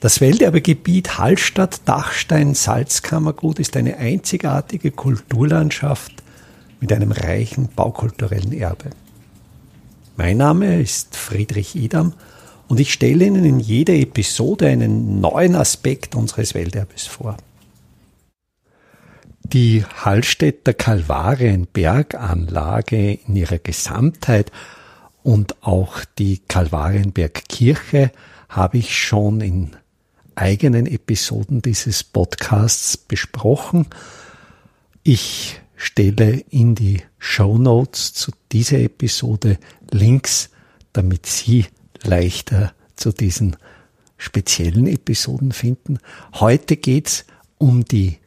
Das Welterbegebiet Hallstatt-Dachstein-Salzkammergut ist eine einzigartige Kulturlandschaft mit einem reichen baukulturellen Erbe. Mein Name ist Friedrich Idam und ich stelle Ihnen in jeder Episode einen neuen Aspekt unseres Welterbes vor. Die Hallstätter Kalvarienberganlage in ihrer Gesamtheit und auch die Kalvarienbergkirche habe ich schon in eigenen Episoden dieses Podcasts besprochen. Ich stelle in die Show Notes zu dieser Episode Links, damit Sie leichter zu diesen speziellen Episoden finden. Heute geht's um die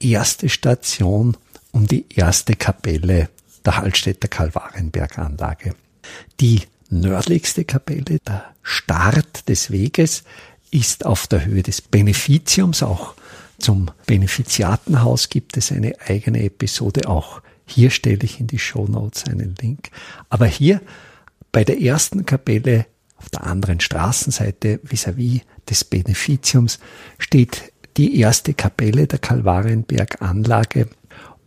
erste Station, um die erste Kapelle der Hallstätter Kalvarienberganlage. Die nördlichste Kapelle, der Start des Weges, ist auf der Höhe des Beneficiums. Auch zum Benefiziatenhaus gibt es eine eigene Episode. Auch hier stelle ich in die Show Notes einen Link. Aber hier bei der ersten Kapelle auf der anderen Straßenseite vis-à-vis -vis des Beneficiums steht die erste Kapelle der Kalvarienberg-Anlage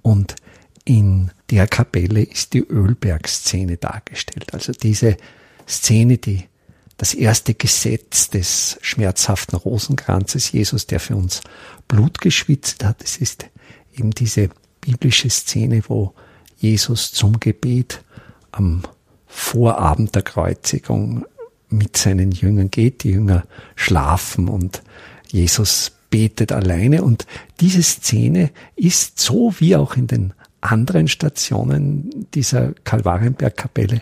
und in der Kapelle ist die Ölberg-Szene dargestellt. Also diese Szene, die das erste Gesetz des schmerzhaften Rosenkranzes Jesus, der für uns Blut geschwitzt hat. Es ist eben diese biblische Szene, wo Jesus zum Gebet am Vorabend der Kreuzigung mit seinen Jüngern geht. Die Jünger schlafen und Jesus betet alleine. Und diese Szene ist so wie auch in den anderen Stationen dieser Kalvarienbergkapelle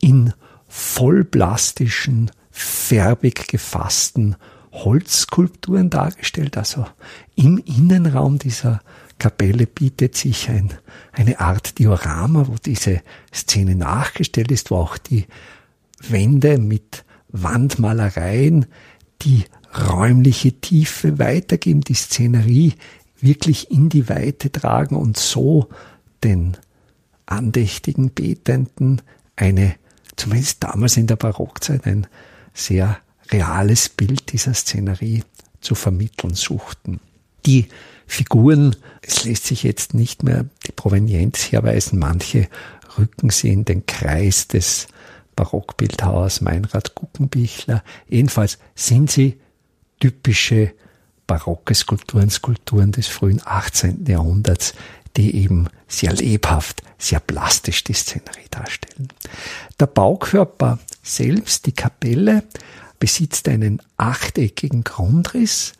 in vollplastischen, färbig gefassten Holzskulpturen dargestellt. Also im Innenraum dieser Kapelle bietet sich ein, eine Art Diorama, wo diese Szene nachgestellt ist, wo auch die Wände mit Wandmalereien die räumliche Tiefe weitergeben, die Szenerie wirklich in die Weite tragen und so den andächtigen Betenden eine zumindest damals in der Barockzeit ein sehr reales Bild dieser Szenerie zu vermitteln suchten. Die Figuren, es lässt sich jetzt nicht mehr die Provenienz herweisen, manche rücken sie in den Kreis des Barockbildhauers Meinrad Guckenbichler. Jedenfalls sind sie typische barocke Skulpturen, Skulpturen des frühen 18. Jahrhunderts, die eben sehr lebhaft, sehr plastisch die Szenerie darstellen. Der Baukörper selbst, die Kapelle, besitzt einen achteckigen Grundriss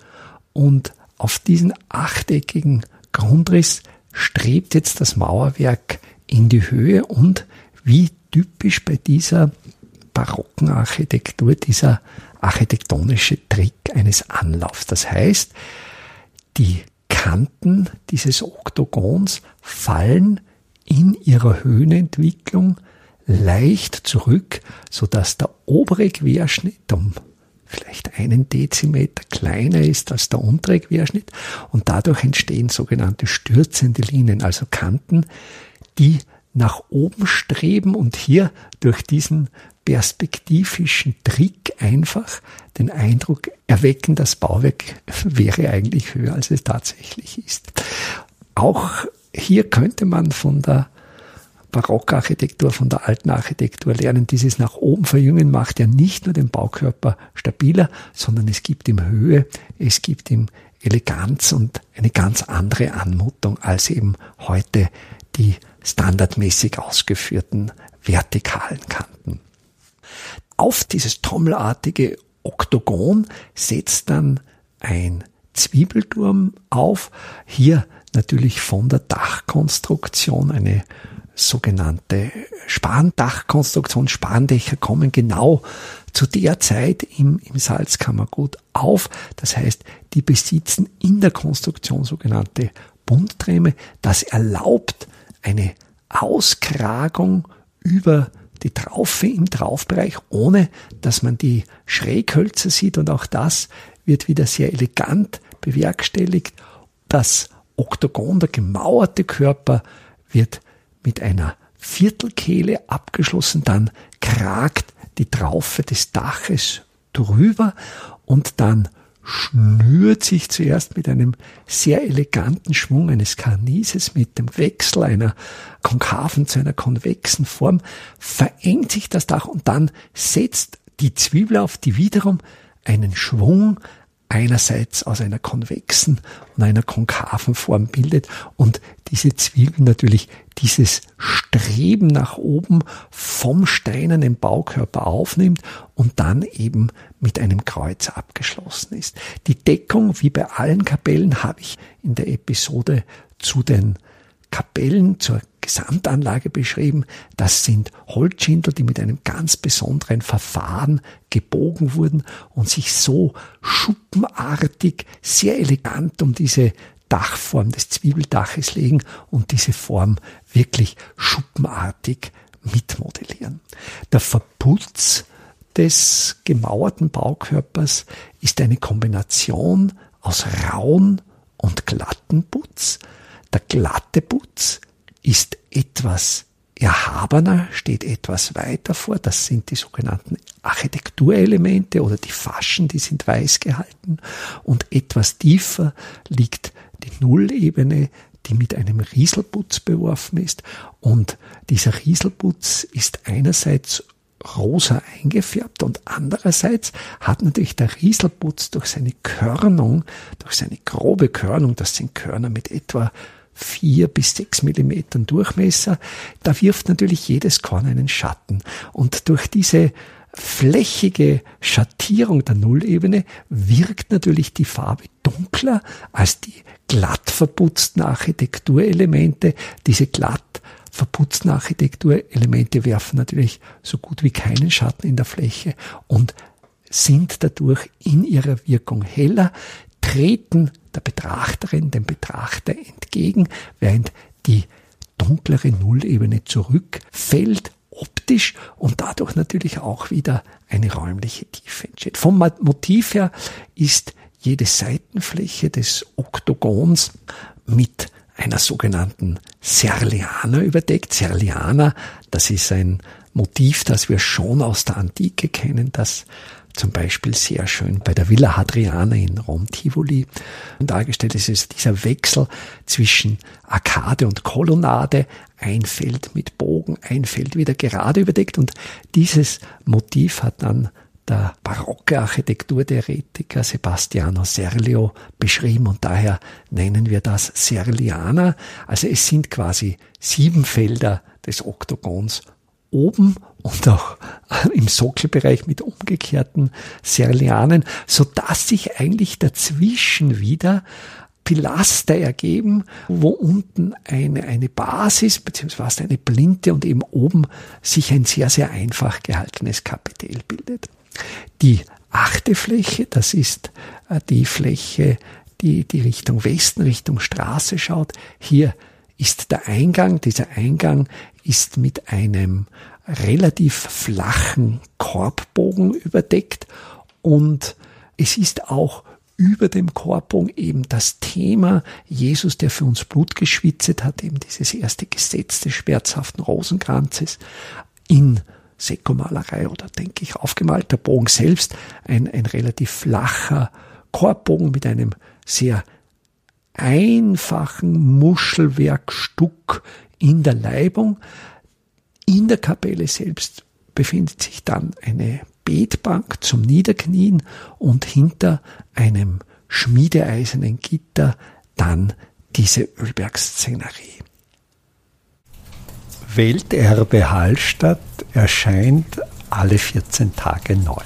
und auf diesen achteckigen Grundriss strebt jetzt das Mauerwerk in die Höhe und wie typisch bei dieser barocken Architektur, dieser architektonische Trick eines Anlaufs. Das heißt, die Kanten dieses Oktogons fallen in ihrer Höhenentwicklung leicht zurück, so dass der obere Querschnitt um vielleicht einen Dezimeter kleiner ist als der untere Querschnitt und dadurch entstehen sogenannte stürzende Linien, also Kanten, die nach oben streben und hier durch diesen perspektivischen Trick einfach den Eindruck erwecken, das Bauwerk wäre eigentlich höher, als es tatsächlich ist. Auch hier könnte man von der Barockarchitektur, von der alten Architektur lernen. Dieses nach oben verjüngen macht ja nicht nur den Baukörper stabiler, sondern es gibt ihm Höhe, es gibt ihm Eleganz und eine ganz andere Anmutung als eben heute die standardmäßig ausgeführten vertikalen Kanten. Auf dieses trommelartige Oktogon setzt dann ein Zwiebelturm auf. Hier natürlich von der Dachkonstruktion eine sogenannte Spandachkonstruktion. Spandächer kommen genau zu der Zeit im, im Salzkammergut auf. Das heißt, die besitzen in der Konstruktion sogenannte Bundträme. Das erlaubt eine Auskragung über die Traufe im Traufbereich, ohne dass man die Schräghölzer sieht. Und auch das wird wieder sehr elegant bewerkstelligt. Das Oktogon, der gemauerte Körper, wird mit einer Viertelkehle abgeschlossen. Dann kragt die Traufe des Daches drüber und dann schnürt sich zuerst mit einem sehr eleganten Schwung eines Karnieses mit dem Wechsel einer konkaven zu einer konvexen Form, verengt sich das Dach und dann setzt die Zwiebel auf, die wiederum einen Schwung einerseits aus einer konvexen und einer konkaven Form bildet und diese Zwiebel natürlich dieses Streben nach oben vom steinernen Baukörper aufnimmt und dann eben mit einem Kreuz abgeschlossen ist. Die Deckung, wie bei allen Kapellen, habe ich in der Episode zu den Kapellen zur Gesamtanlage beschrieben. Das sind Holzschindel, die mit einem ganz besonderen Verfahren gebogen wurden und sich so schuppenartig, sehr elegant um diese Dachform des Zwiebeldaches legen und diese Form wirklich schuppenartig mitmodellieren. Der Verputz des gemauerten Baukörpers ist eine Kombination aus rauen und glatten Putz. Der glatte Putz ist etwas erhabener, steht etwas weiter vor. Das sind die sogenannten Architekturelemente oder die Faschen, die sind weiß gehalten. Und etwas tiefer liegt die Nullebene, die mit einem Rieselputz beworfen ist. Und dieser Rieselputz ist einerseits rosa eingefärbt und andererseits hat natürlich der Rieselputz durch seine Körnung, durch seine grobe Körnung, das sind Körner mit etwa vier bis sechs Millimetern Durchmesser, da wirft natürlich jedes Korn einen Schatten. Und durch diese flächige Schattierung der Nullebene wirkt natürlich die Farbe dunkler als die glatt verputzten Architekturelemente. Diese glatt verputzten Architekturelemente werfen natürlich so gut wie keinen Schatten in der Fläche und sind dadurch in ihrer Wirkung heller, treten der Betrachterin, dem Betrachter entgegen, während die dunklere Nullebene zurückfällt optisch und dadurch natürlich auch wieder eine räumliche Tiefe entsteht. Vom Motiv her ist jede Seitenfläche des Oktogons mit einer sogenannten Serliana überdeckt. Serliana, das ist ein Motiv, das wir schon aus der Antike kennen, das zum Beispiel sehr schön bei der Villa Hadriana in Rom Tivoli. Dargestellt ist es dieser Wechsel zwischen Arkade und Kolonnade, ein Feld mit Bogen, ein Feld wieder gerade überdeckt. Und dieses Motiv hat dann der barocke Architekturtheoretiker Sebastiano Serlio beschrieben. Und daher nennen wir das Serliana. Also es sind quasi sieben Felder des Oktogons oben und auch im Sockelbereich mit umgekehrten Serlianen, so dass sich eigentlich dazwischen wieder Pilaster ergeben, wo unten eine, eine Basis beziehungsweise eine Blinte und eben oben sich ein sehr, sehr einfach gehaltenes Kapitel bildet. Die achte Fläche, das ist äh, die Fläche, die, die Richtung Westen, Richtung Straße schaut. Hier ist der Eingang. Dieser Eingang ist mit einem relativ flachen Korbbogen überdeckt und es ist auch über dem Korbbogen eben das Thema Jesus, der für uns Blut geschwitzet hat, eben dieses erste Gesetz des schmerzhaften Rosenkranzes in Sekomalerei oder denke ich aufgemalt. Der Bogen selbst ein, ein relativ flacher Korbbogen mit einem sehr einfachen Muschelwerkstuck in der Leibung. In der Kapelle selbst befindet sich dann eine Betbank zum Niederknien und hinter einem schmiedeeisernen Gitter dann diese Ölbergszenerie. Welterbe Hallstatt erscheint alle 14 Tage neu.